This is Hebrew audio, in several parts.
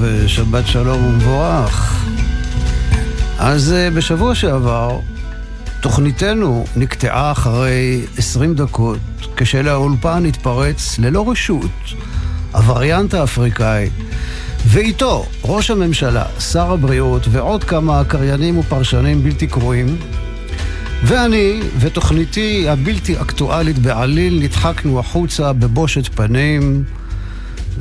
ושבת שלום ומבורך. אז אה, בשבוע שעבר תוכניתנו נקטעה אחרי 20 דקות כשלאולפן התפרץ ללא רשות הווריאנט האפריקאי. ואיתו ראש הממשלה, שר הבריאות ועוד כמה קריינים ופרשנים בלתי קרואים. ואני ותוכניתי הבלתי אקטואלית בעליל נדחקנו החוצה בבושת פנים,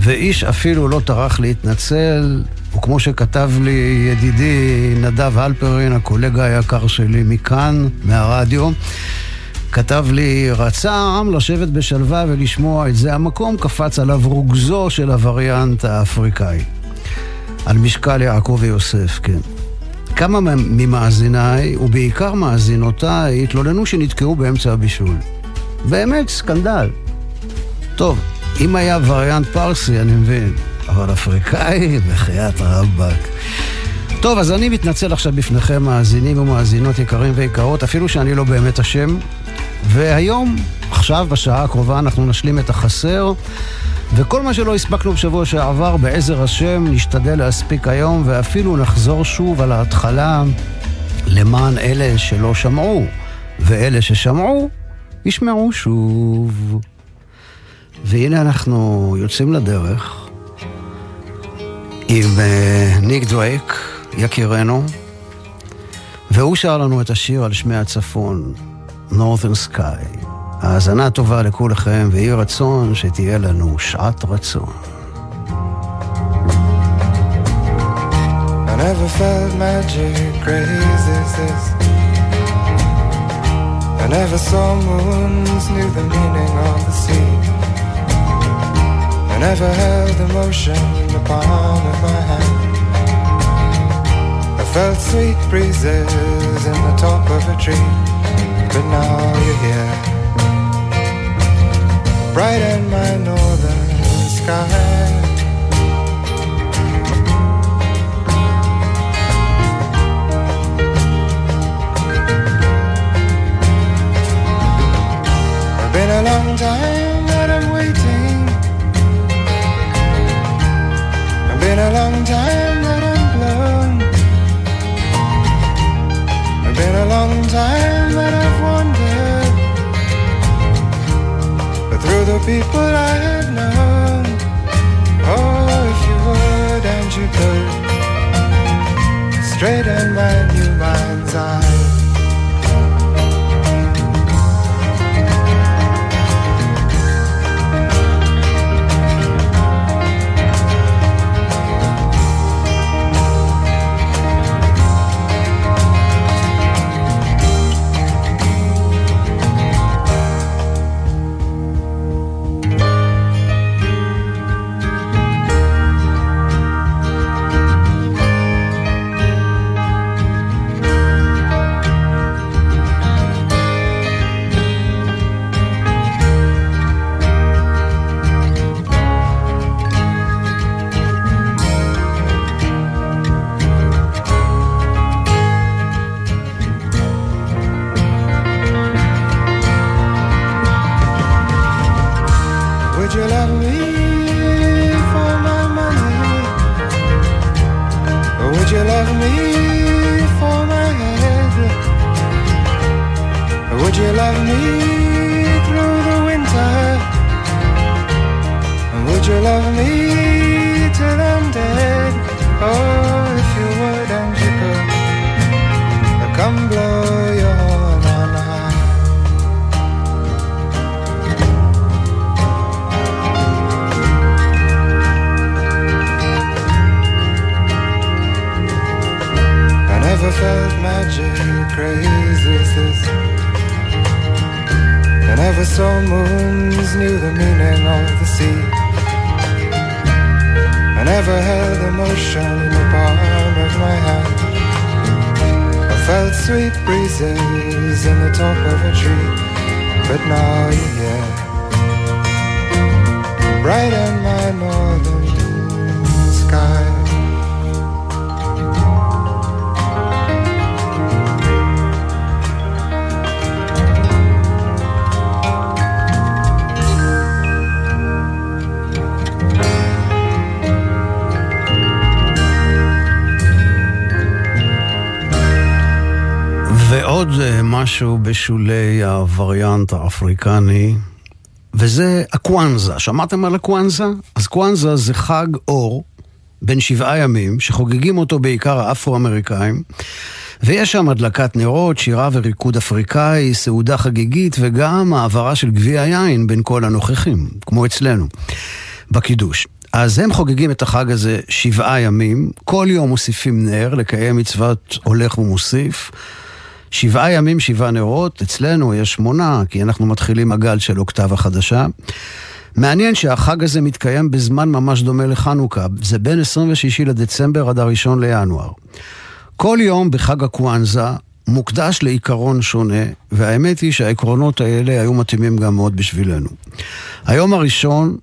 ואיש אפילו לא טרח להתנצל, וכמו שכתב לי ידידי נדב הלפרין, הקולגה היקר שלי מכאן, מהרדיו, כתב לי, רצה העם לשבת בשלווה ולשמוע את זה, המקום קפץ עליו רוגזו של הווריאנט האפריקאי. על משקל יעקב ויוסף, כן. כמה ממאזיניי, ובעיקר מאזינותיי, התלוננו שנתקעו באמצע הבישול. באמת, סקנדל. טוב, אם היה וריאנט פרסי, אני מבין, אבל אפריקאי, בחייאת רבאק. טוב, אז אני מתנצל עכשיו בפניכם, מאזינים ומאזינות יקרים ויקרות, אפילו שאני לא באמת אשם. והיום, עכשיו, בשעה הקרובה, אנחנו נשלים את החסר. וכל מה שלא הספקנו בשבוע שעבר, בעזר השם, נשתדל להספיק היום, ואפילו נחזור שוב על ההתחלה למען אלה שלא שמעו, ואלה ששמעו, ישמעו שוב. והנה אנחנו יוצאים לדרך עם uh, ניק דרייק, יקירנו, והוא שר לנו את השיר על שמי הצפון, Northern Sky. האזנה טובה לכולכם, ויהי רצון שתהיה לנו שעת רצון. I never felt magic as this I never saw moons, knew the meaning of the sea never held emotion in the palm of my hand I felt sweet breezes in the top of a tree But now you're here brighten my northern sky. It's been a long time a long time that I'm blown. It's been a long time that I've wandered But through the people I had known. Oh, if you would and you could straighten my new mind's eye. Sea. I never held emotion in the palm of my hand. I felt sweet breezes in the top of a tree, but now you're here. Bright in my northern sky. ועוד אה, משהו בשולי הווריאנט האפריקני, וזה הקוואנזה. שמעתם על הקוואנזה? אז קוואנזה זה חג אור בן שבעה ימים, שחוגגים אותו בעיקר האפרו-אמריקאים. ויש שם הדלקת נרות, שירה וריקוד אפריקאי, סעודה חגיגית וגם העברה של גביע יין בין כל הנוכחים, כמו אצלנו, בקידוש. אז הם חוגגים את החג הזה שבעה ימים, כל יום מוסיפים נר, לקיים מצוות הולך ומוסיף. שבעה ימים, שבעה נרות, אצלנו יש שמונה, כי אנחנו מתחילים הגל של אוקטבה חדשה. מעניין שהחג הזה מתקיים בזמן ממש דומה לחנוכה, זה בין 26 לדצמבר עד הראשון לינואר. כל יום בחג הקוואנזה מוקדש לעיקרון שונה, והאמת היא שהעקרונות האלה היו מתאימים גם מאוד בשבילנו. היום הראשון,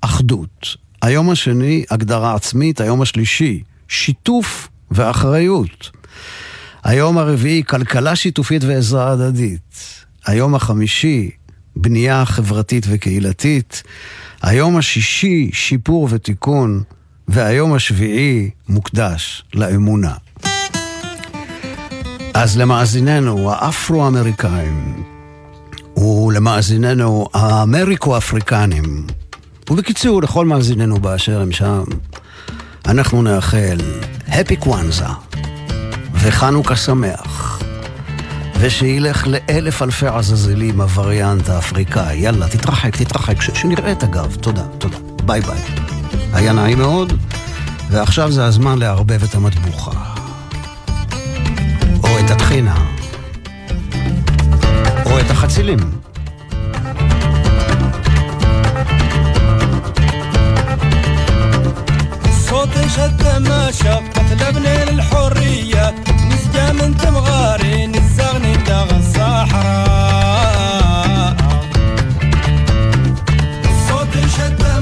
אחדות. היום השני, הגדרה עצמית. היום השלישי, שיתוף ואחריות. היום הרביעי, כלכלה שיתופית ועזרה הדדית. היום החמישי, בנייה חברתית וקהילתית. היום השישי, שיפור ותיקון. והיום השביעי, מוקדש לאמונה. אז למאזיננו האפרו-אמריקאים, ולמאזיננו האמריקו-אפריקנים, ובקיצור, לכל מאזיננו באשר הם שם, אנחנו נאחל הפי קוואנזה וחנוכה שמח, ושילך לאלף אלפי עזאזלים הווריאנט האפריקאי. יאללה, תתרחק, תתרחק, ש- שנראה את הגב. תודה, תודה. ביי ביי. היה נעים מאוד, ועכשיו זה הזמן לערבב את המטבוחה. או את הטחינה. או את החצילים. صوت أحلى بليل الحرية نسجى من تمغاري نزغني داغ الصحراء. الصوت شداد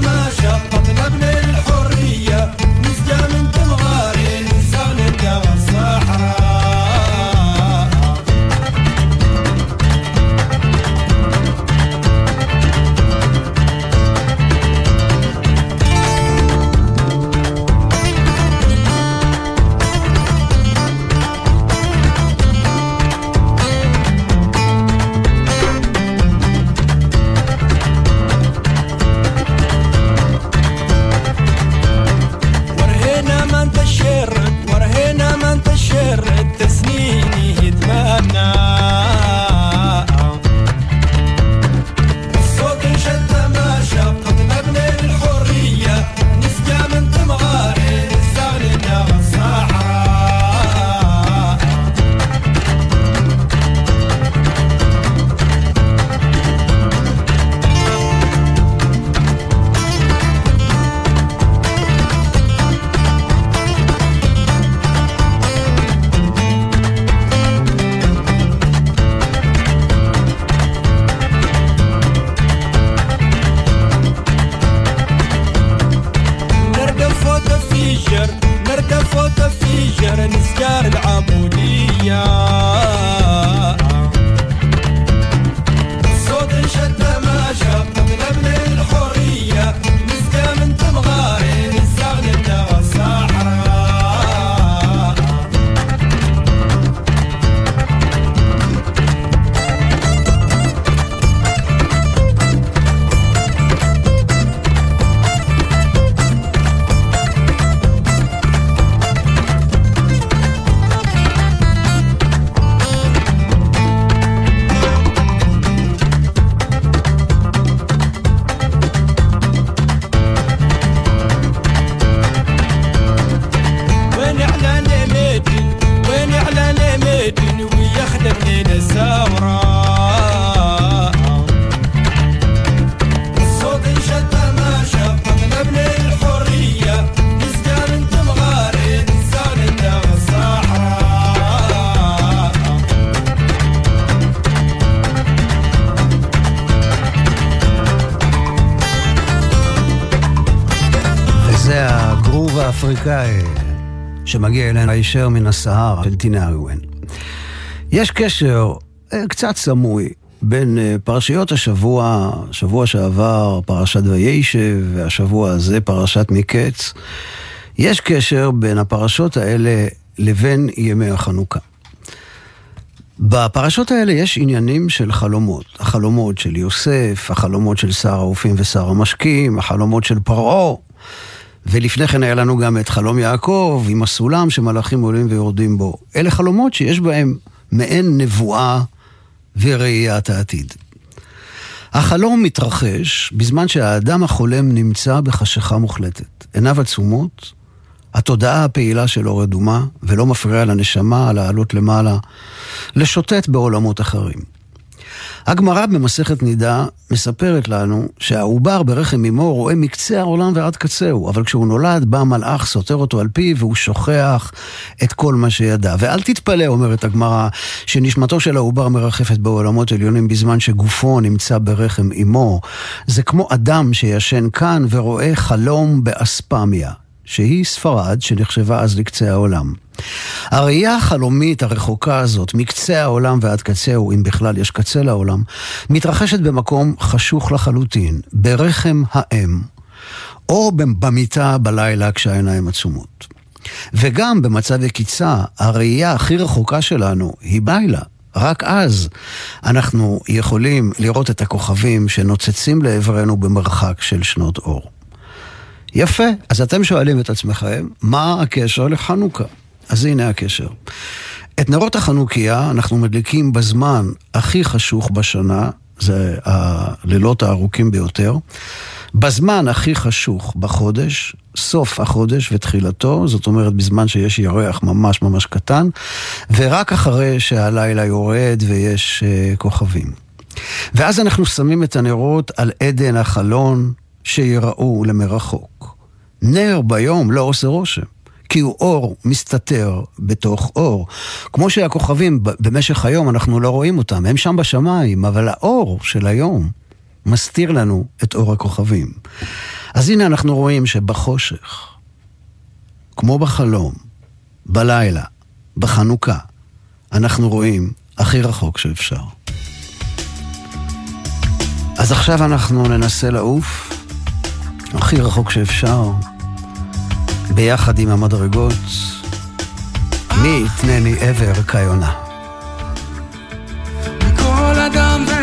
האפריקאי שמגיע אלינו הישר מן הסהר של טינה אריואן. יש קשר אה, קצת סמוי בין אה, פרשיות השבוע, שבוע שעבר פרשת וישב, והשבוע הזה פרשת מקץ. יש קשר בין הפרשות האלה לבין ימי החנוכה. בפרשות האלה יש עניינים של חלומות. החלומות של יוסף, החלומות של שר האופים ושר המשקים, החלומות של פרעה. ולפני כן היה לנו גם את חלום יעקב עם הסולם שמלאכים עולים ויורדים בו. אלה חלומות שיש בהם מעין נבואה וראיית העתיד. החלום מתרחש בזמן שהאדם החולם נמצא בחשיכה מוחלטת. עיניו עצומות, התודעה הפעילה שלו רדומה, ולא מפריעה לנשמה לעלות למעלה, לשוטט בעולמות אחרים. הגמרא במסכת נידה מספרת לנו שהעובר ברחם אמו רואה מקצה העולם ועד קצהו, אבל כשהוא נולד בא מלאך, סותר אותו על פיו, והוא שוכח את כל מה שידע. ואל תתפלא, אומרת הגמרא, שנשמתו של העובר מרחפת בעולמות עליונים בזמן שגופו נמצא ברחם אמו. זה כמו אדם שישן כאן ורואה חלום באספמיה. שהיא ספרד, שנחשבה אז לקצה העולם. הראייה החלומית הרחוקה הזאת, מקצה העולם ועד קצהו, אם בכלל יש קצה לעולם, מתרחשת במקום חשוך לחלוטין, ברחם האם, או במיטה בלילה כשהעיניים עצומות. וגם במצב יקיצה, הראייה הכי רחוקה שלנו היא בלילה. רק אז אנחנו יכולים לראות את הכוכבים שנוצצים לעברנו במרחק של שנות אור. יפה, אז אתם שואלים את עצמכם, מה הקשר לחנוכה? אז הנה הקשר. את נרות החנוכיה אנחנו מדליקים בזמן הכי חשוך בשנה, זה הלילות הארוכים ביותר. בזמן הכי חשוך בחודש, סוף החודש ותחילתו, זאת אומרת בזמן שיש ירח ממש ממש קטן, ורק אחרי שהלילה יורד ויש uh, כוכבים. ואז אנחנו שמים את הנרות על עדן החלון שיראו למרחוק. נר ביום לא עושה רושם. כי הוא אור מסתתר בתוך אור. כמו שהכוכבים במשך היום, אנחנו לא רואים אותם, הם שם בשמיים, אבל האור של היום מסתיר לנו את אור הכוכבים. אז הנה אנחנו רואים שבחושך, כמו בחלום, בלילה, בחנוכה, אנחנו רואים הכי רחוק שאפשר. אז עכשיו אנחנו ננסה לעוף הכי רחוק שאפשר. ביחד עם המדרגות, מי יתנני עבר כיונה. מכל אדם והמון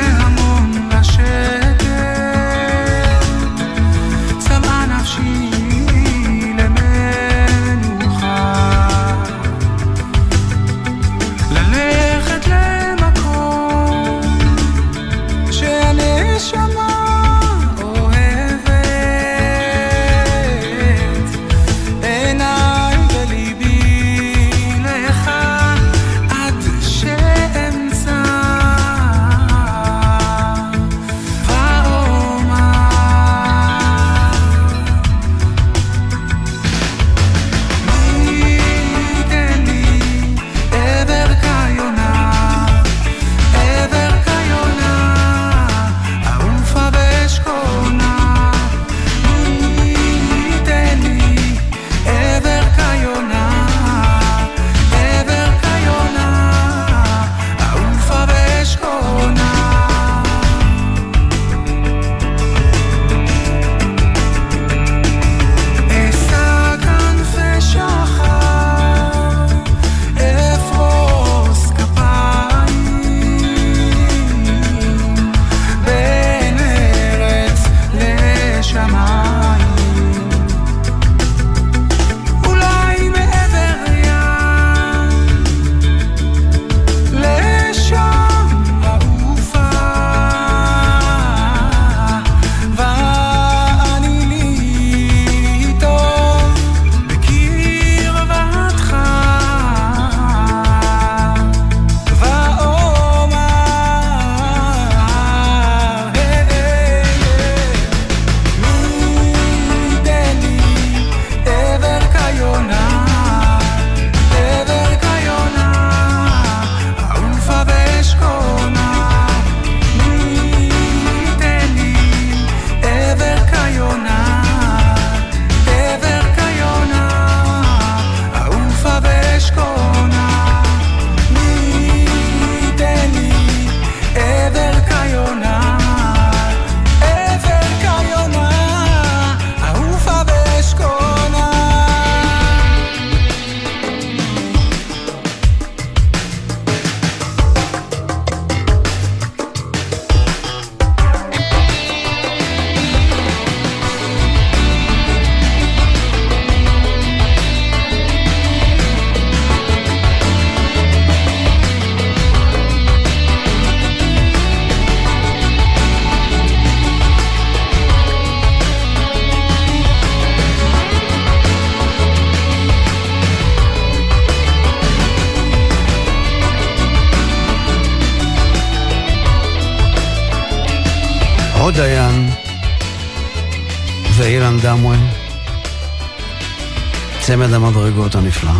המדרגות הנפלא.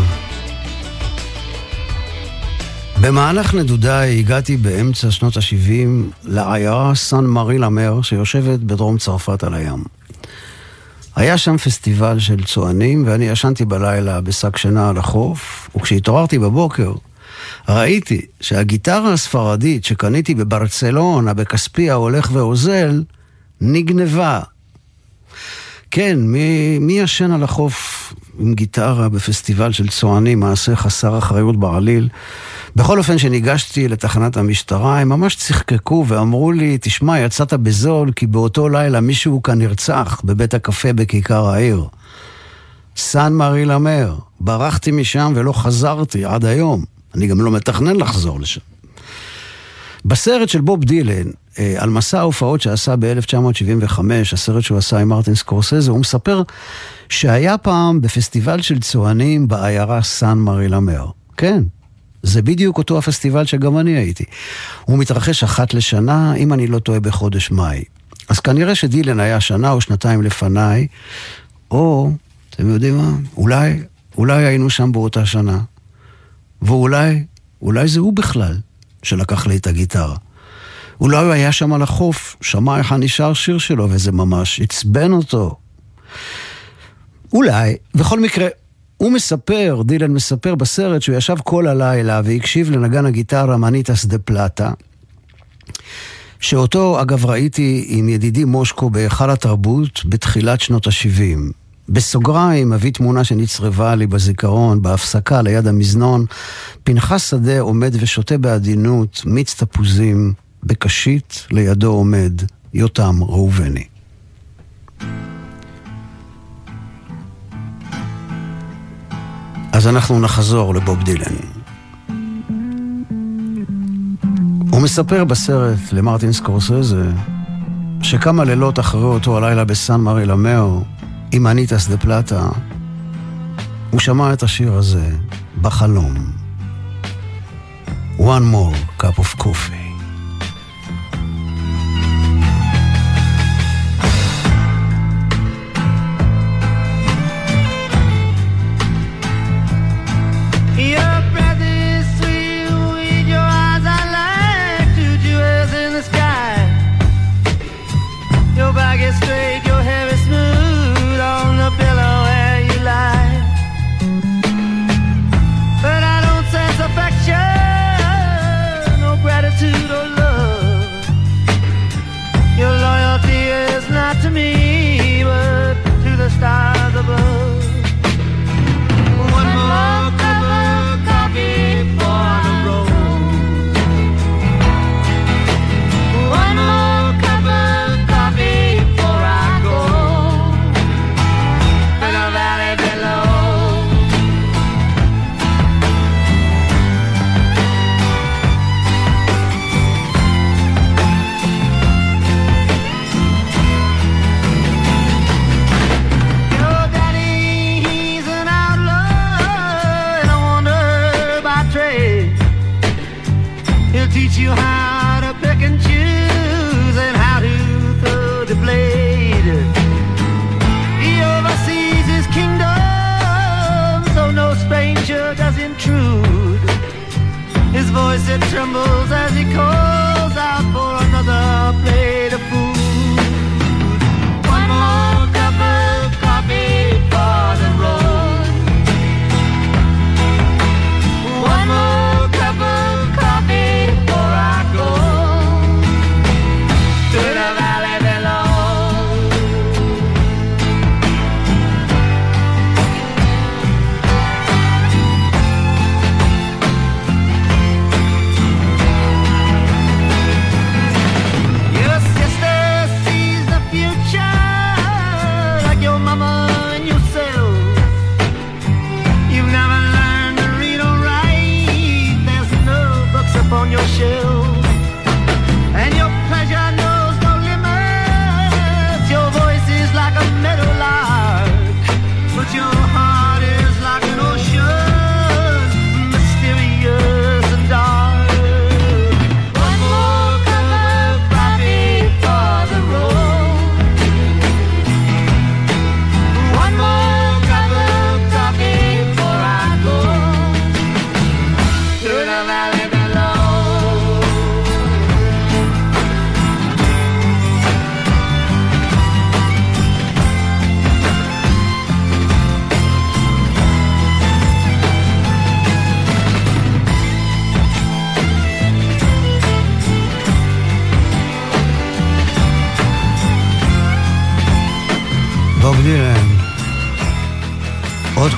במהלך נדודיי הגעתי באמצע שנות ה-70 לעיירה סן מארי למר שיושבת בדרום צרפת על הים. היה שם פסטיבל של צוענים ואני ישנתי בלילה בשק שינה על החוף וכשהתעוררתי בבוקר ראיתי שהגיטרה הספרדית שקניתי בברצלונה בכספי ההולך ואוזל נגנבה. כן, מי, מי ישן על החוף עם גיטרה בפסטיבל של צוענים, מעשה חסר אחריות בעליל? בכל אופן, כשניגשתי לתחנת המשטרה, הם ממש צחקקו ואמרו לי, תשמע, יצאת בזול, כי באותו לילה מישהו כאן נרצח בבית הקפה בכיכר העיר. סן מארי למר, ברחתי משם ולא חזרתי עד היום. אני גם לא מתכנן לחזור לשם. בסרט של בוב דילן, על מסע ההופעות שעשה ב-1975, הסרט שהוא עשה עם מרטין סקורסזה, הוא מספר שהיה פעם בפסטיבל של צוענים בעיירה סן מארי למר. כן, זה בדיוק אותו הפסטיבל שגם אני הייתי. הוא מתרחש אחת לשנה, אם אני לא טועה, בחודש מאי. אז כנראה שדילן היה שנה או שנתיים לפניי, או, אתם יודעים מה? אולי, אולי היינו שם באותה שנה. ואולי, אולי זה הוא בכלל שלקח לי את הגיטרה. אולי הוא היה שם על החוף, שמע איך נשאר שיר שלו, וזה ממש עצבן אותו. אולי, בכל מקרה, הוא מספר, דילן מספר בסרט שהוא ישב כל הלילה והקשיב לנגן הגיטרה מניטס דה פלטה, שאותו אגב ראיתי עם ידידי מושקו בהיכל התרבות בתחילת שנות ה-70. בסוגריים אביא תמונה שנצרבה לי בזיכרון, בהפסקה ליד המזנון. פנחס שדה עומד ושותה בעדינות מיץ תפוזים, בקשית לידו עומד יותם ראובני. אז אנחנו נחזור לבוב דילן. הוא מספר בסרט למרטין סקורסזה שכמה לילות אחרי אותו הלילה בסן מרי למאו עם אניטס דה פלטה, הוא שמע את השיר הזה בחלום. One more cup of coffee.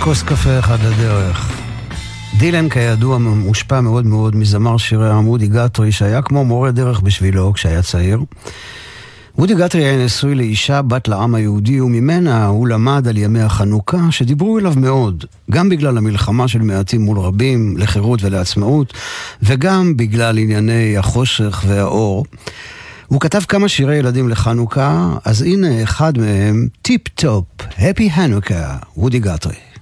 כוס קפה אחד לדרך. דילן כידוע מושפע מאוד מאוד מזמר שירי עם וודי גטרי שהיה כמו מורה דרך בשבילו כשהיה צעיר. וודי גטרי היה נשוי לאישה בת לעם היהודי וממנה הוא למד על ימי החנוכה שדיברו אליו מאוד, גם בגלל המלחמה של מעטים מול רבים לחירות ולעצמאות וגם בגלל ענייני החושך והאור. הוא כתב כמה שירי ילדים לחנוכה, אז הנה אחד מהם, טיפ טופ, הפי הנוכה, וודי גטרי.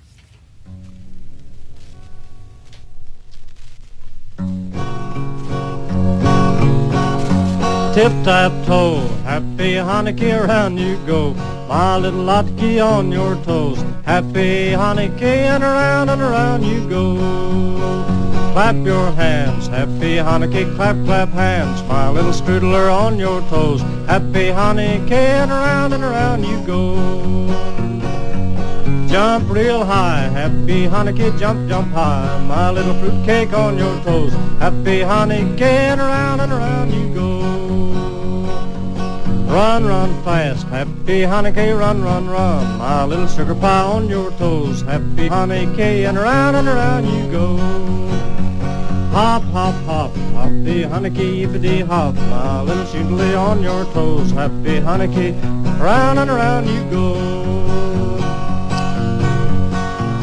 Tip tap toe, happy Hanukkah around you go. My little Lotkie on your toes. Happy Hanukkah and around and around you go. Clap your hands, happy Hanukkah, clap, clap hands. My little strudler on your toes. Happy Hanukkah and around and around you go. Jump real high, happy Hanukkah, jump, jump high. My little fruitcake on your toes. Happy Hanukkah and around and around you go. Run, run fast, happy Hanukkah, run, run, run. My little sugar pie on your toes. Happy Hanukkah and around and around you go. Hop, hop, hop, happy honey Hanukkah, yippity hop. My little shoodly on your toes. Happy Hanukkah, round and around you go.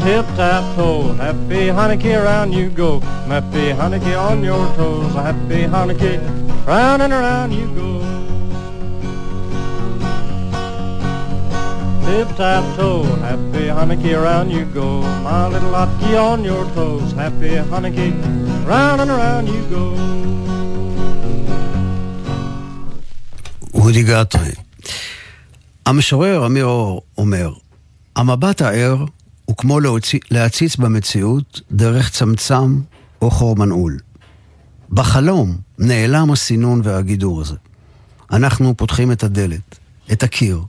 Tip tap toe, happy Hanukkah, around you go. Happy Hanukkah on your toes. Happy Hanukkah, round and around you go. Tip tap toe, happy Hanukkah, around you go. My little Lotkie on your toes. Happy Hanukkah, round and around you go. וודי גטרי. המשורר אמיר אור אומר, המבט הער הוא כמו להציץ במציאות דרך צמצם או חור מנעול. בחלום נעלם הסינון והגידור הזה. אנחנו פותחים את הדלת, את הקיר,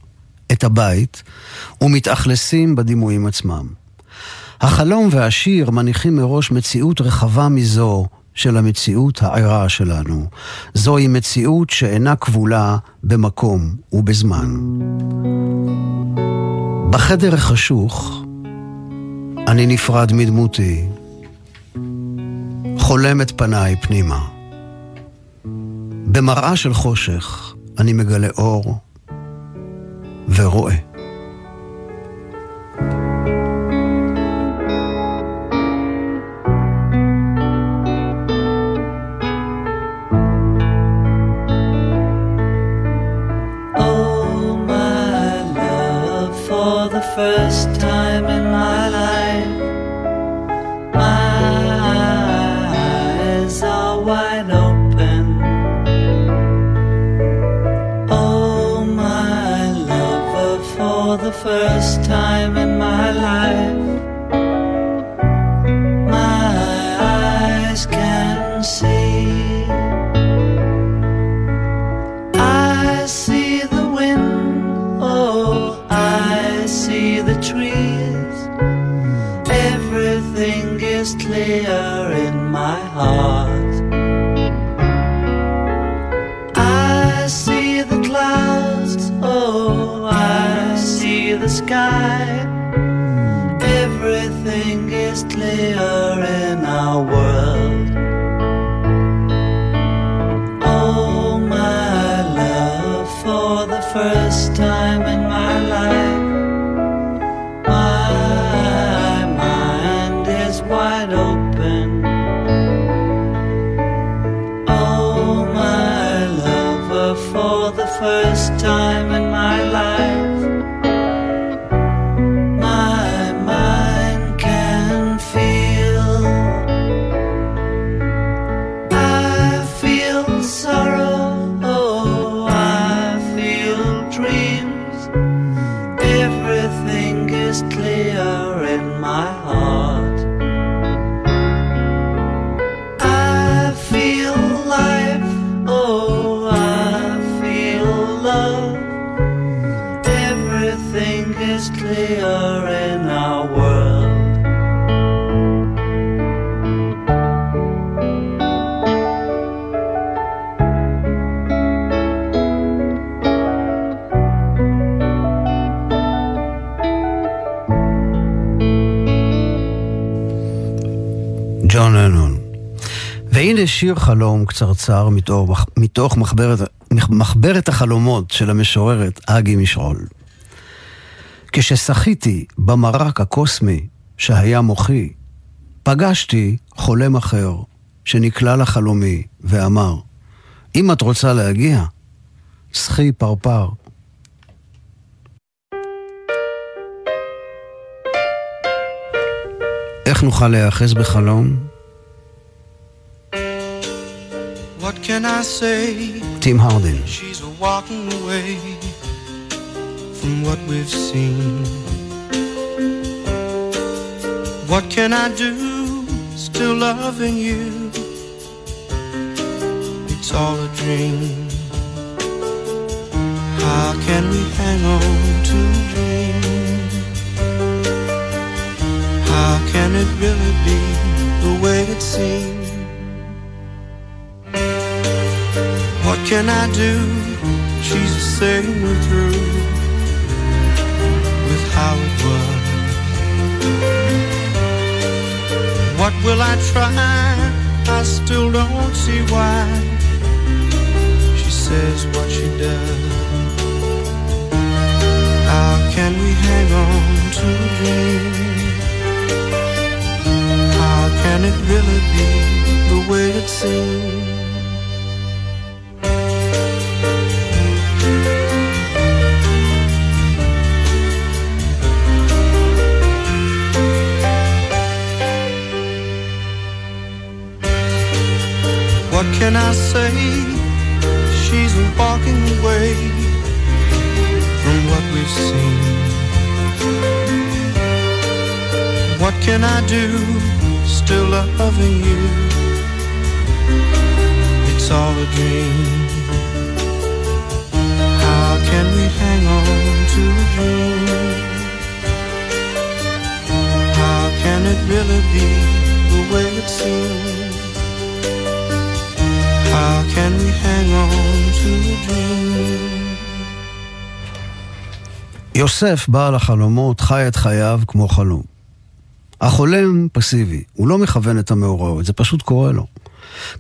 את הבית, ומתאכלסים בדימויים עצמם. החלום והשיר מניחים מראש מציאות רחבה מזו של המציאות הערה שלנו. זוהי מציאות שאינה כבולה במקום ובזמן. בחדר החשוך אני נפרד מדמותי, חולם את פניי פנימה. במראה של חושך אני מגלה אור ורואה. yeah. הנה שיר חלום קצרצר מתוך, מתוך מחברת, מחברת החלומות של המשוררת אגי משעול. כששחיתי במרק הקוסמי שהיה מוחי, פגשתי חולם אחר שנקלע לחלומי ואמר, אם את רוצה להגיע, שחי פרפר. איך נוכל להיאחז בחלום? What can I say? Tim Hardin. She's walking away from what we've seen. What can I do? Still loving you. It's all a dream. How can we hang on to a dream? How can it really be the way it seems? What can I do? She's the we're through with how it was. What will I try? I still don't see why she says what she does. How can we hang on to dream? How can it really be the way it seems? Can I say? She's walking away from what we've seen. What can I do? Still loving you. It's all a dream. How can we hang on to a dream? How can it really be the way it seems? How can we hang on to a dream? יוסף, בעל החלומות, חי את חייו כמו חלום. החולם פסיבי, הוא לא מכוון את המאורעות, זה פשוט קורה לו.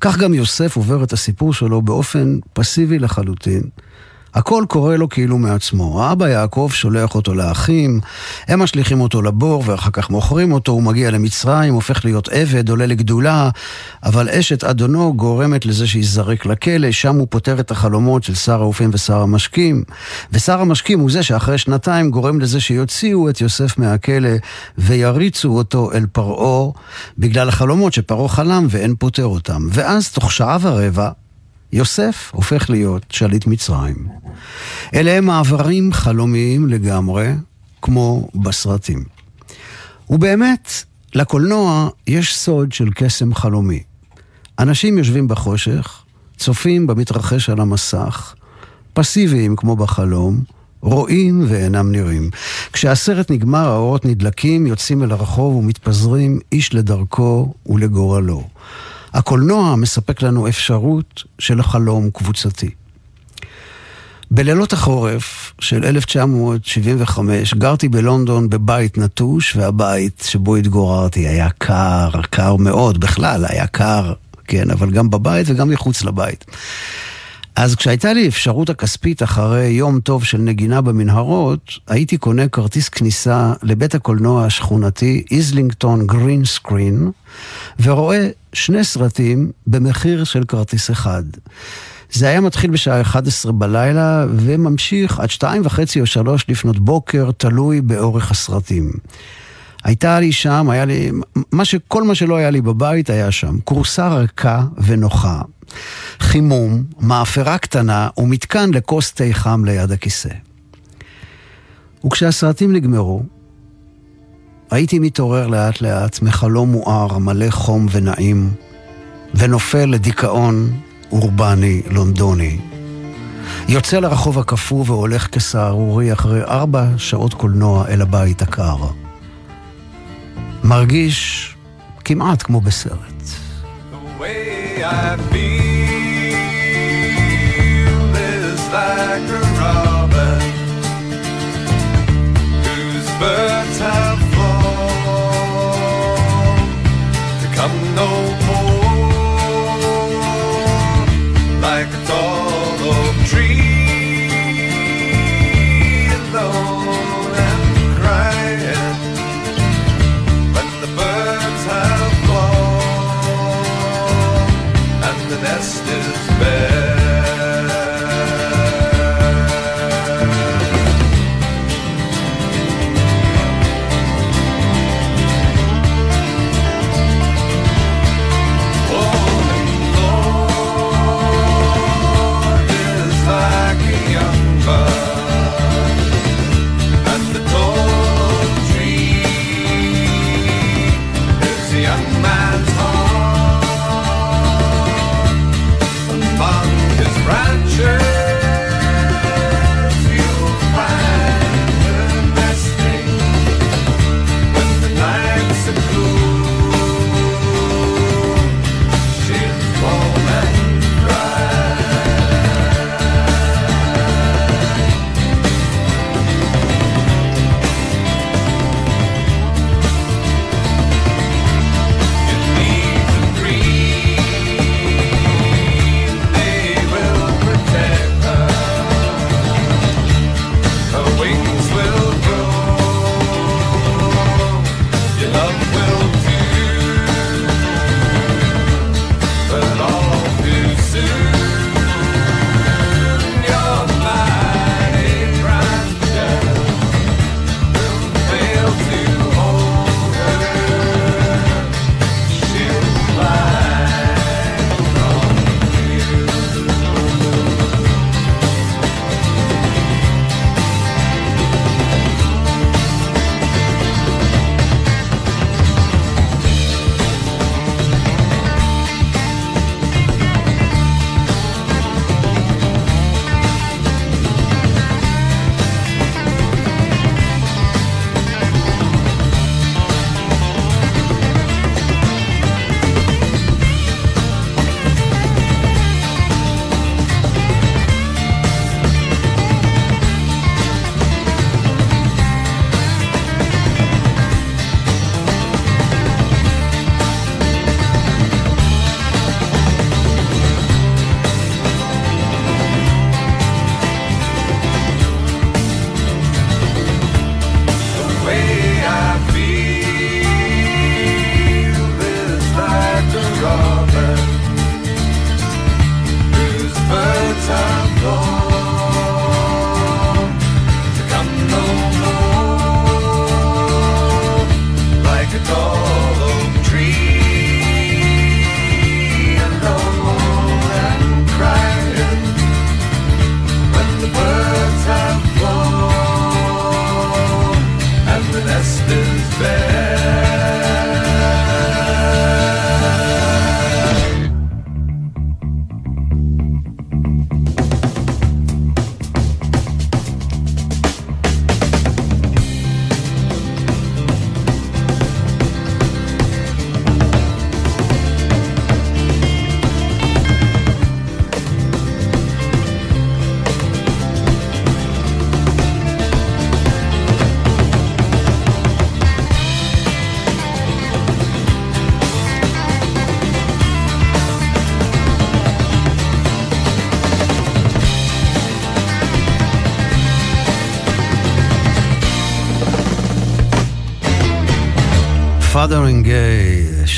כך גם יוסף עובר את הסיפור שלו באופן פסיבי לחלוטין. הכל קורה לו כאילו מעצמו. האבא יעקב שולח אותו לאחים, הם משליכים אותו לבור ואחר כך מוכרים אותו, הוא מגיע למצרים, הופך להיות עבד, עולה לגדולה, אבל אשת אדונו גורמת לזה שייזרק לכלא, שם הוא פותר את החלומות של שר האופים ושר המשקים. ושר המשקים הוא זה שאחרי שנתיים גורם לזה שיוציאו את יוסף מהכלא ויריצו אותו אל פרעה, בגלל החלומות שפרעה חלם ואין פותר אותם. ואז תוך שעה ורבע, יוסף הופך להיות שליט מצרים. אלה הם מעברים חלומיים לגמרי, כמו בסרטים. ובאמת, לקולנוע יש סוד של קסם חלומי. אנשים יושבים בחושך, צופים במתרחש על המסך, פסיביים כמו בחלום, רואים ואינם נראים. כשהסרט נגמר, האורות נדלקים, יוצאים אל הרחוב ומתפזרים איש לדרכו ולגורלו. הקולנוע מספק לנו אפשרות של חלום קבוצתי. בלילות החורף של 1975 גרתי בלונדון בבית נטוש, והבית שבו התגוררתי היה קר, קר מאוד, בכלל היה קר, כן, אבל גם בבית וגם מחוץ לבית. אז כשהייתה לי אפשרות הכספית אחרי יום טוב של נגינה במנהרות, הייתי קונה כרטיס כניסה לבית הקולנוע השכונתי, איזלינגטון גרין סקרין, ורואה שני סרטים במחיר של כרטיס אחד. זה היה מתחיל בשעה 11 בלילה וממשיך עד שתיים וחצי או שלוש לפנות בוקר, תלוי באורך הסרטים. הייתה לי שם, היה לי, מה ש, כל מה שלא היה לי בבית היה שם. כורסה רכה ונוחה, חימום, מאפרה קטנה ומתקן לכוס תה חם ליד הכיסא. וכשהסרטים נגמרו, הייתי מתעורר לאט לאט מחלום מואר מלא חום ונעים, ונופל לדיכאון אורבני לונדוני. יוצא לרחוב הקפוא והולך כסהרורי אחרי ארבע שעות קולנוע אל הבית הקר. מרגיש כמעט כמו בסרט. Like a robin whose birds have flown to come no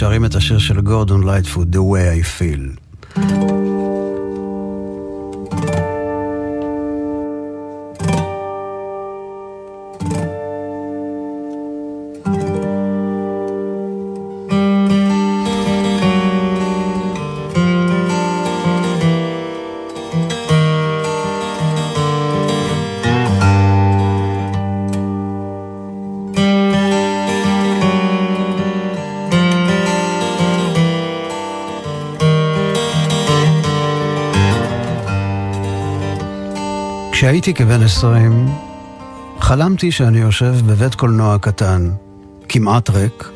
שרים את השיר של גורדון לייטפוד, The way I feel. כשהייתי כבן עשרים, חלמתי שאני יושב בבית קולנוע קטן, כמעט ריק,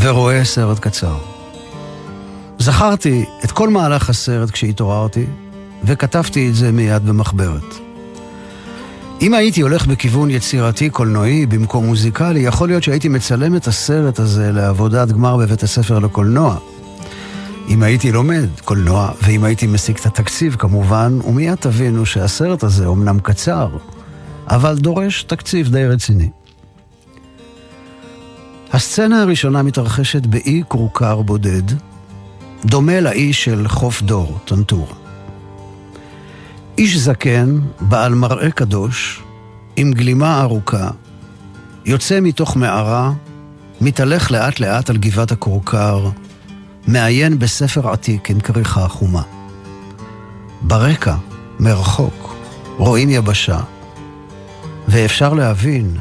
ורואה סרט קצר. זכרתי את כל מהלך הסרט כשהתעוררתי, וכתבתי את זה מיד במחברת. אם הייתי הולך בכיוון יצירתי קולנועי במקום מוזיקלי, יכול להיות שהייתי מצלם את הסרט הזה לעבודת גמר בבית הספר לקולנוע. אם הייתי לומד קולנוע, ואם הייתי משיג את התקציב כמובן, ומיד תבינו שהסרט הזה אומנם קצר, אבל דורש תקציב די רציני. הסצנה הראשונה מתרחשת באי כורכר בודד, דומה לאי של חוף דור, טנטורה. איש זקן, בעל מראה קדוש, עם גלימה ארוכה, יוצא מתוך מערה, מתהלך לאט לאט על גבעת הכורכר, מעיין בספר עתיק עם כריכה חומה. ברקע, מרחוק, רואים יבשה, ואפשר להבין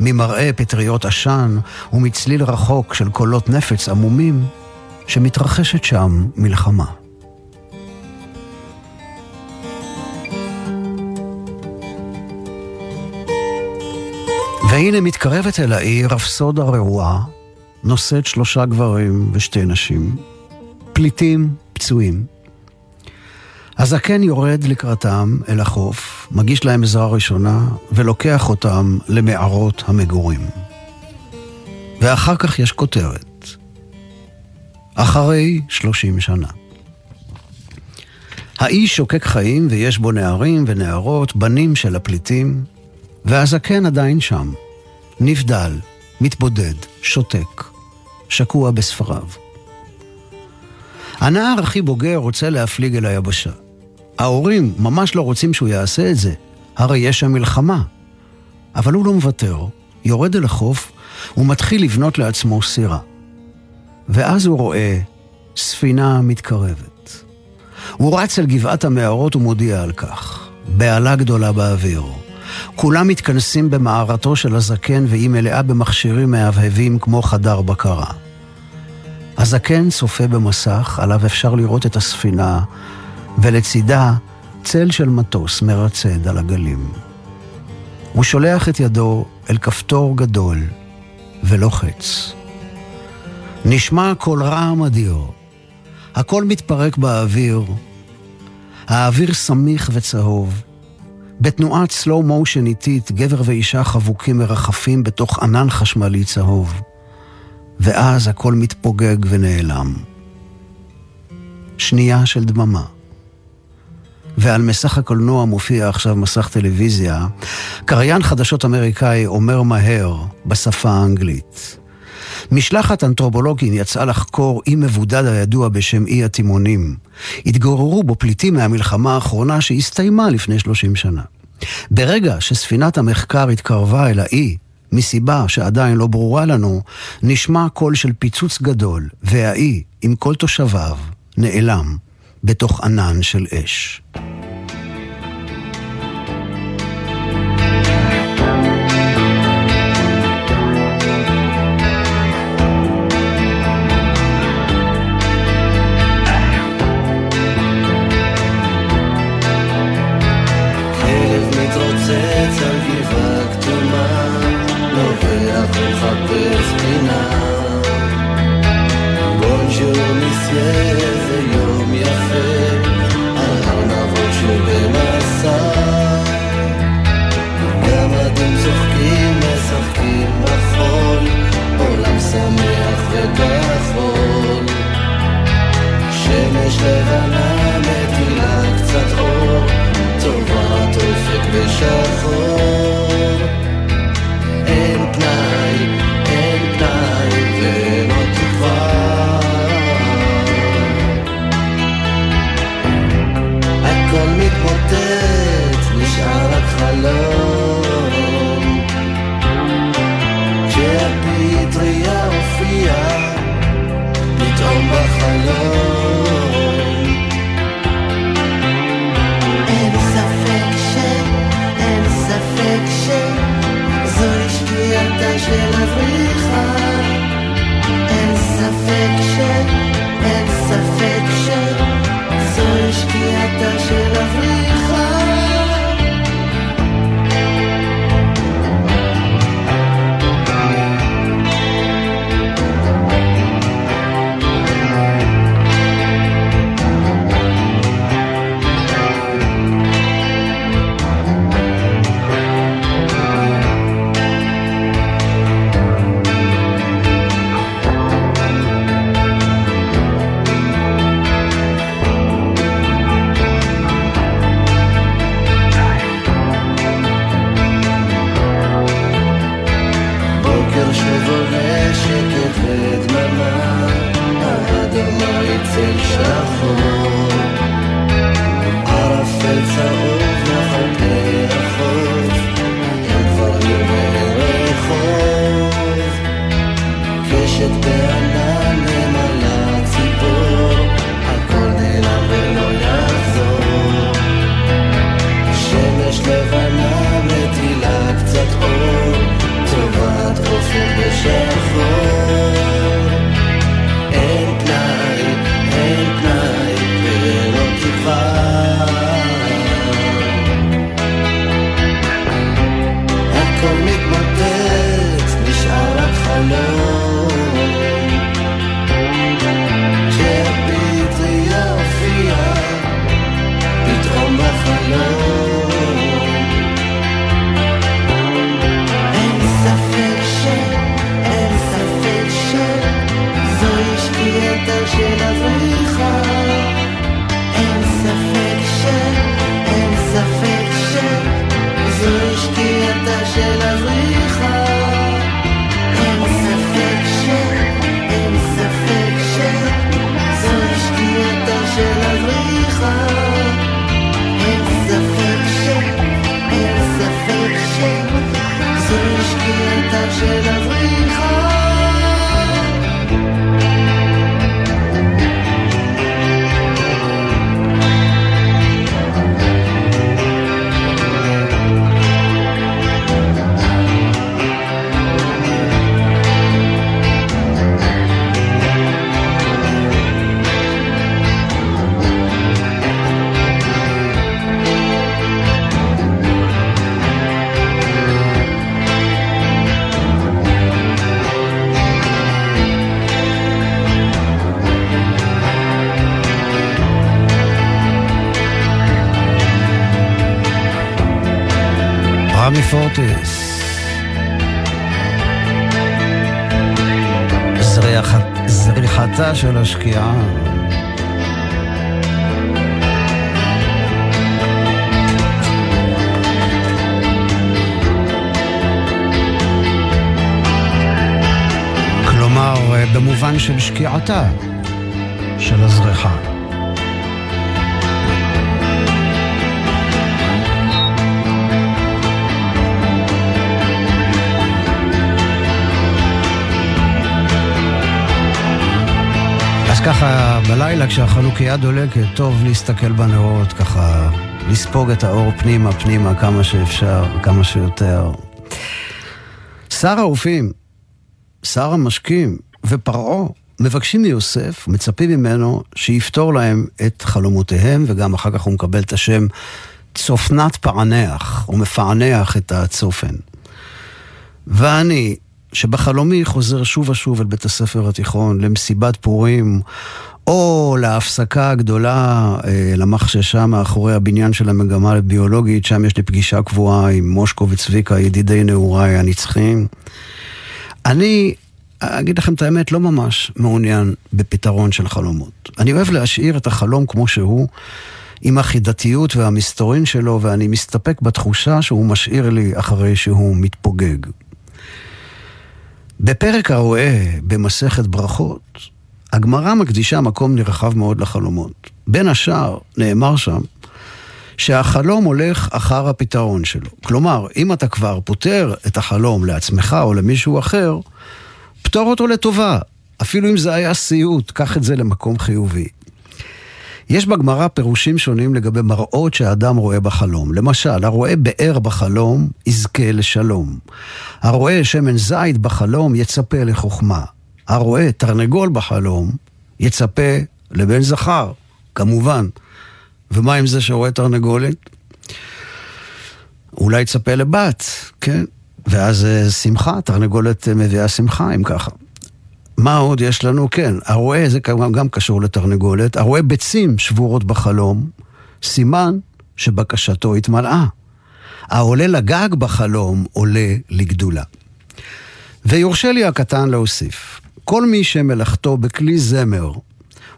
ממראה פטריות עשן ומצליל רחוק של קולות נפץ עמומים, שמתרחשת שם מלחמה. והנה מתקרבת אל העיר רפסודה רעועה, נושאת שלושה גברים ושתי נשים, פליטים, פצועים. הזקן יורד לקראתם אל החוף, מגיש להם עזרה ראשונה, ולוקח אותם למערות המגורים. ואחר כך יש כותרת. אחרי שלושים שנה. האיש שוקק חיים ויש בו נערים ונערות, בנים של הפליטים, והזקן עדיין שם, נבדל, מתבודד, שותק, שקוע בספריו. הנער הכי בוגר רוצה להפליג אל היבשה. ההורים ממש לא רוצים שהוא יעשה את זה, הרי יש שם מלחמה. אבל הוא לא מוותר, יורד אל החוף ומתחיל לבנות לעצמו סירה. ואז הוא רואה ספינה מתקרבת. הוא רץ אל גבעת המערות ומודיע על כך. בהלה גדולה באוויר. כולם מתכנסים במערתו של הזקן והיא מלאה במכשירים מהבהבים כמו חדר בקרה. הזקן צופה במסך, עליו אפשר לראות את הספינה, ולצידה צל של מטוס מרצד על הגלים. הוא שולח את ידו אל כפתור גדול ולוחץ. נשמע קול רעם אדיר. הכל מתפרק באוויר. האוויר סמיך וצהוב. בתנועת סלואו מושן איטית, גבר ואישה חבוקים מרחפים בתוך ענן חשמלי צהוב. ואז הכל מתפוגג ונעלם. שנייה של דממה. ועל מסך הקולנוע מופיע עכשיו מסך טלוויזיה, קריין חדשות אמריקאי אומר מהר בשפה האנגלית. משלחת אנתרופולוגים יצאה לחקור אי מבודד הידוע בשם אי התימונים. התגוררו בו פליטים מהמלחמה האחרונה שהסתיימה לפני 30 שנה. ברגע שספינת המחקר התקרבה אל האי, מסיבה שעדיין לא ברורה לנו, נשמע קול של פיצוץ גדול, והאי, עם כל תושביו, נעלם בתוך ענן של אש. for פורטיס. זריח- זריחתה של השקיעה. כלומר, אה, במובן של שקיעתה ככה, בלילה כשהחנוכיה דולקת, טוב להסתכל בנרות, ככה, לספוג את האור פנימה, פנימה, כמה שאפשר, כמה שיותר. שר האופים, שר המשקים ופרעה מבקשים מיוסף, מצפים ממנו שיפתור להם את חלומותיהם, וגם אחר כך הוא מקבל את השם צופנת פענח, הוא מפענח את הצופן. ואני, שבחלומי חוזר שוב ושוב אל בית הספר התיכון, למסיבת פורים, או להפסקה הגדולה, אה, למחששה מאחורי הבניין של המגמה הביולוגית, שם יש לי פגישה קבועה עם מושקו וצביקה, ידידי נעוריי הנצחיים. אני אגיד לכם את האמת, לא ממש מעוניין בפתרון של חלומות. אני אוהב להשאיר את החלום כמו שהוא, עם החידתיות והמסתורין שלו, ואני מסתפק בתחושה שהוא משאיר לי אחרי שהוא מתפוגג. בפרק הרואה במסכת ברכות, הגמרא מקדישה מקום נרחב מאוד לחלומות. בין השאר, נאמר שם, שהחלום הולך אחר הפתרון שלו. כלומר, אם אתה כבר פותר את החלום לעצמך או למישהו אחר, פתור אותו לטובה. אפילו אם זה היה סיוט, קח את זה למקום חיובי. יש בגמרא פירושים שונים לגבי מראות שהאדם רואה בחלום. למשל, הרואה באר בחלום, יזכה לשלום. הרואה שמן זית בחלום, יצפה לחוכמה. הרואה תרנגול בחלום, יצפה לבן זכר, כמובן. ומה עם זה שרואה תרנגולת? אולי יצפה לבת, כן? ואז אה, שמחה, תרנגולת אה, מביאה שמחה, אם ככה. מה עוד יש לנו? כן, הרואה, זה גם, גם קשור לתרנגולת, הרואה ביצים שבורות בחלום, סימן שבקשתו התמלאה. העולה לגג בחלום עולה לגדולה. ויורשה לי הקטן להוסיף, כל מי שמלאכתו בכלי זמר,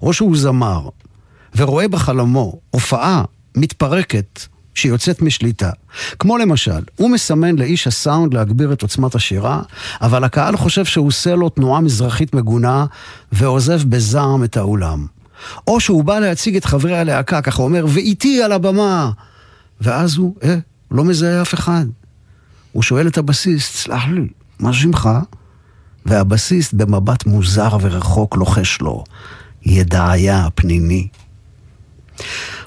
או שהוא זמר, ורואה בחלומו הופעה מתפרקת שיוצאת משליטה. כמו למשל, הוא מסמן לאיש הסאונד להגביר את עוצמת השירה, אבל הקהל חושב שהוא עושה לו תנועה מזרחית מגונה ועוזב בזעם את האולם. או שהוא בא להציג את חברי הלהקה, ככה הוא אומר, ואיתי על הבמה. ואז הוא, אה, לא מזהה אף אחד. הוא שואל את הבסיסט, סלח לי, מה שמך? והבסיסט במבט מוזר ורחוק לוחש לו, ידעיה פנימי.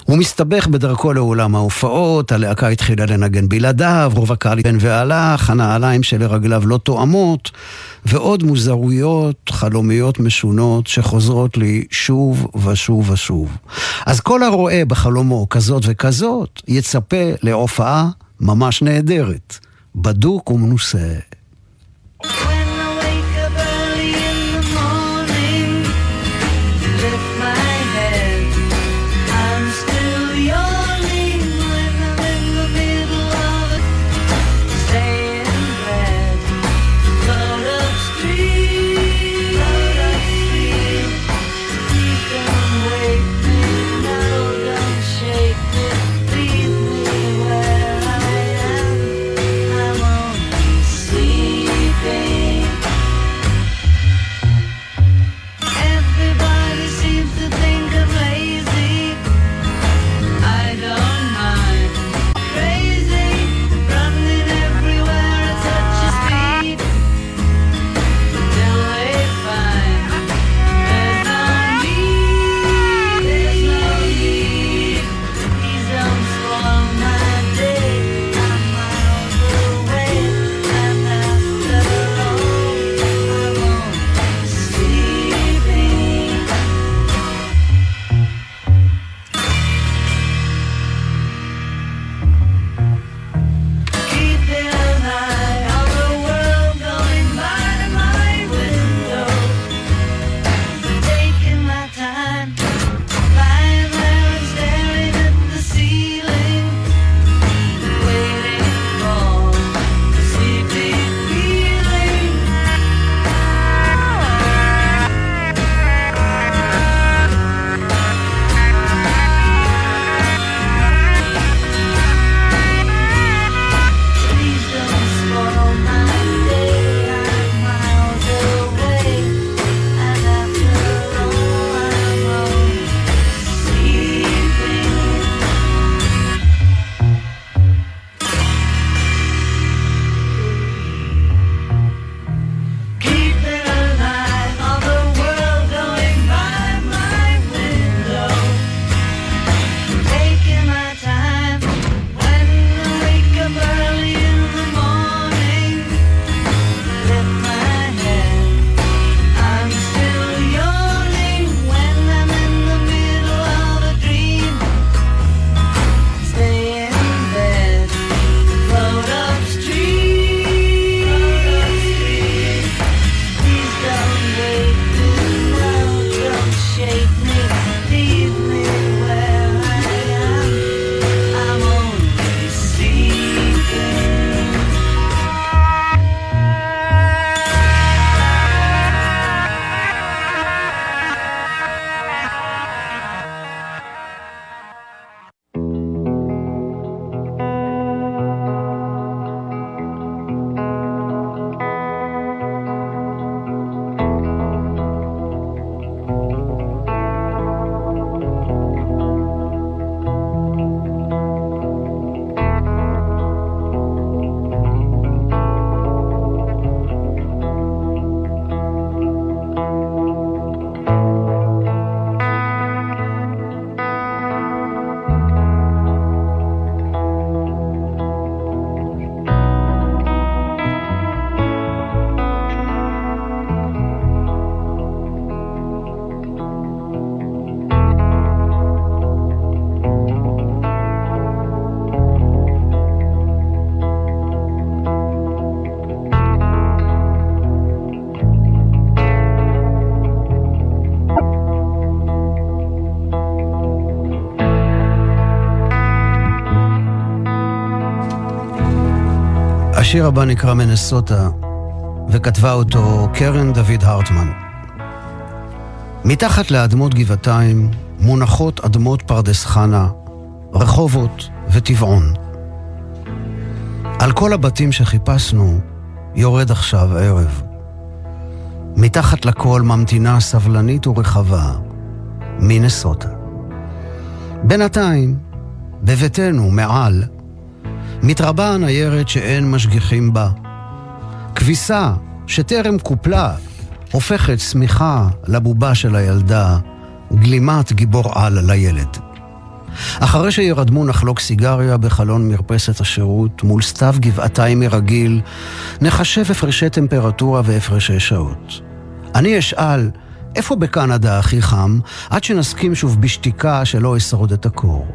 הוא מסתבך בדרכו לאולם ההופעות, הלהקה התחילה לנגן בלעדיו, רוב הקהל בן והלך, הנעליים שלרגליו לא תואמות, ועוד מוזרויות חלומיות משונות שחוזרות לי שוב ושוב ושוב. אז כל הרואה בחלומו כזאת וכזאת, יצפה להופעה ממש נהדרת. בדוק ומנוסה. השיר הבא נקרא מנסוטה, וכתבה אותו קרן דוד הרטמן. מתחת לאדמות גבעתיים מונחות אדמות פרדס חנה, רחובות וטבעון. על כל הבתים שחיפשנו יורד עכשיו ערב. מתחת לכל ממתינה סבלנית ורחבה, מנסוטה. בינתיים, בביתנו מעל, מתרבה הניירת שאין משגיחים בה. כביסה שטרם קופלה הופכת שמיכה לבובה של הילדה, גלימת גיבור על לילד. אחרי שירדמו נחלוק סיגריה בחלון מרפסת השירות מול סתיו גבעתיים מרגיל, נחשב הפרשי טמפרטורה והפרשי שעות. אני אשאל, איפה בקנדה הכי חם, עד שנסכים שוב בשתיקה שלא אשרוד את הקור?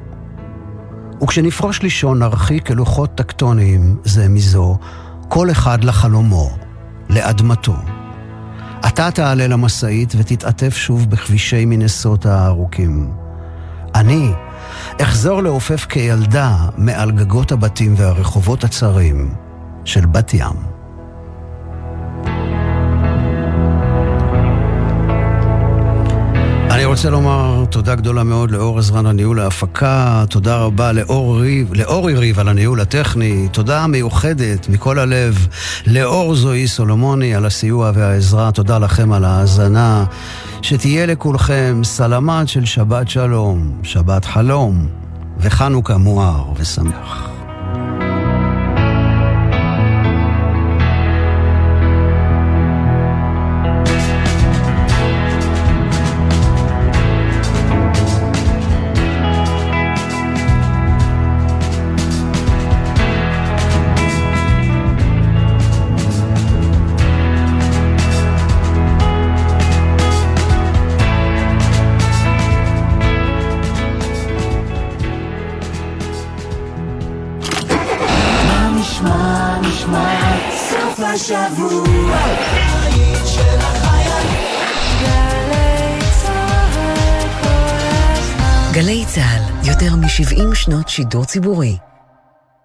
וכשנפרוש לישון נרחיק כלוחות טקטוניים זה מזו, כל אחד לחלומו, לאדמתו. אתה תעלה למשאית ותתעטף שוב בכבישי מנסות הארוכים. אני אחזור לעופף כילדה מעל גגות הבתים והרחובות הצרים של בת ים. רוצה לומר תודה גדולה מאוד לאור עזרן על ניהול ההפקה, תודה רבה לאור ריב, לאורי ריב על הניהול הטכני, תודה מיוחדת מכל הלב לאור זוהי סולומוני על הסיוע והעזרה, תודה לכם על ההאזנה, שתהיה לכולכם סלמת של שבת שלום, שבת חלום וחנוכה מואר ושמח. שנות שידור ציבורי.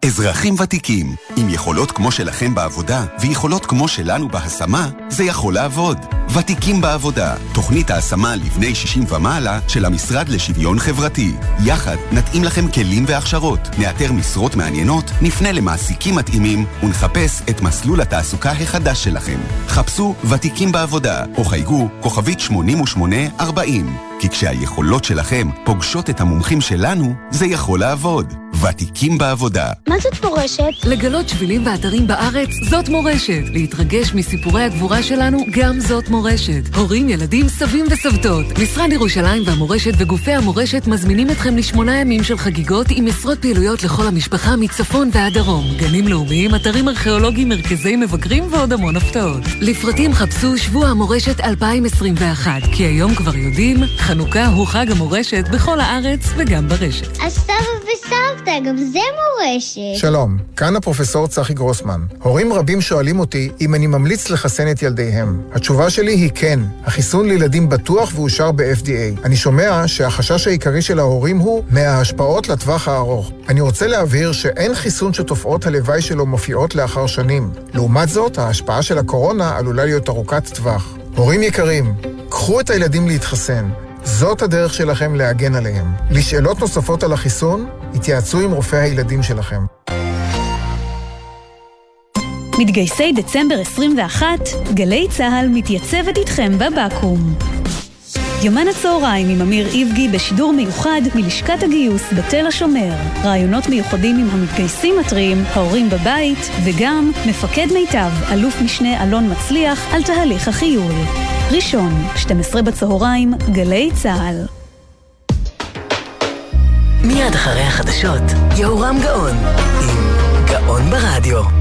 אזרחים ותיקים, עם יכולות כמו שלכם בעבודה ויכולות כמו שלנו בהשמה, זה יכול לעבוד. ותיקים בעבודה, תוכנית ההשמה לבני 60 ומעלה של המשרד לשוויון חברתי. יחד נתאים לכם כלים והכשרות, נאתר משרות מעניינות, נפנה למעסיקים מתאימים ונחפש את מסלול התעסוקה החדש שלכם. חפשו ותיקים בעבודה או חייגו כוכבית 8840, כי כשהיכולות שלכם פוגשות את המומחים שלנו, זה יכול לעבוד. ותיקים בעבודה. מה זאת מורשת? לגלות שבילים ואתרים בארץ, זאת מורשת. להתרגש מסיפורי הגבורה שלנו, גם זאת מורשת. הורים, ילדים, סבים וסבתות. משרד ירושלים והמורשת וגופי המורשת מזמינים אתכם לשמונה ימים של חגיגות עם עשרות פעילויות לכל המשפחה מצפון ועד דרום. גנים לאומיים, אתרים ארכיאולוגיים, מרכזי מבקרים ועוד המון הפתעות. לפרטים חפשו שבוע המורשת 2021, כי היום כבר יודעים, חנוכה הוא חג המורשת בכל הארץ וגם ברשת. אז סבא וסבתא, גם זה מורשת. שלום, כאן הפרופסור צחי גרוסמן. הורים רבים שואלים אותי אם אני ממליץ לחסן את ילדיהם. התשובה שלי היא כן. החיסון לילדים בטוח ואושר ב-FDA. אני שומע שהחשש העיקרי של ההורים הוא מההשפעות לטווח הארוך. אני רוצה להבהיר שאין חיסון שתופעות הלוואי שלו מופיעות לאחר שנים. לעומת זאת, ההשפעה של הקורונה עלולה להיות ארוכת טווח. הורים יקרים, קחו את הילדים להתחסן. זאת הדרך שלכם להגן עליהם. לשאלות נוספות על החיסון, התייעצו עם רופא הילדים שלכם. מתגייסי דצמבר 21, גלי צה"ל מתייצבת איתכם בבקו"ם. יומן הצהריים עם אמיר איבגי בשידור מיוחד מלשכת הגיוס בתל השומר. רעיונות מיוחדים עם המתגייסים הטריים, ההורים בבית, וגם מפקד מיטב, אלוף משנה אלון מצליח, על תהליך החיול. ראשון, 12 בצהריים, גלי צה"ל. מיד אחרי החדשות, יהורם גאון, עם גאון ברדיו.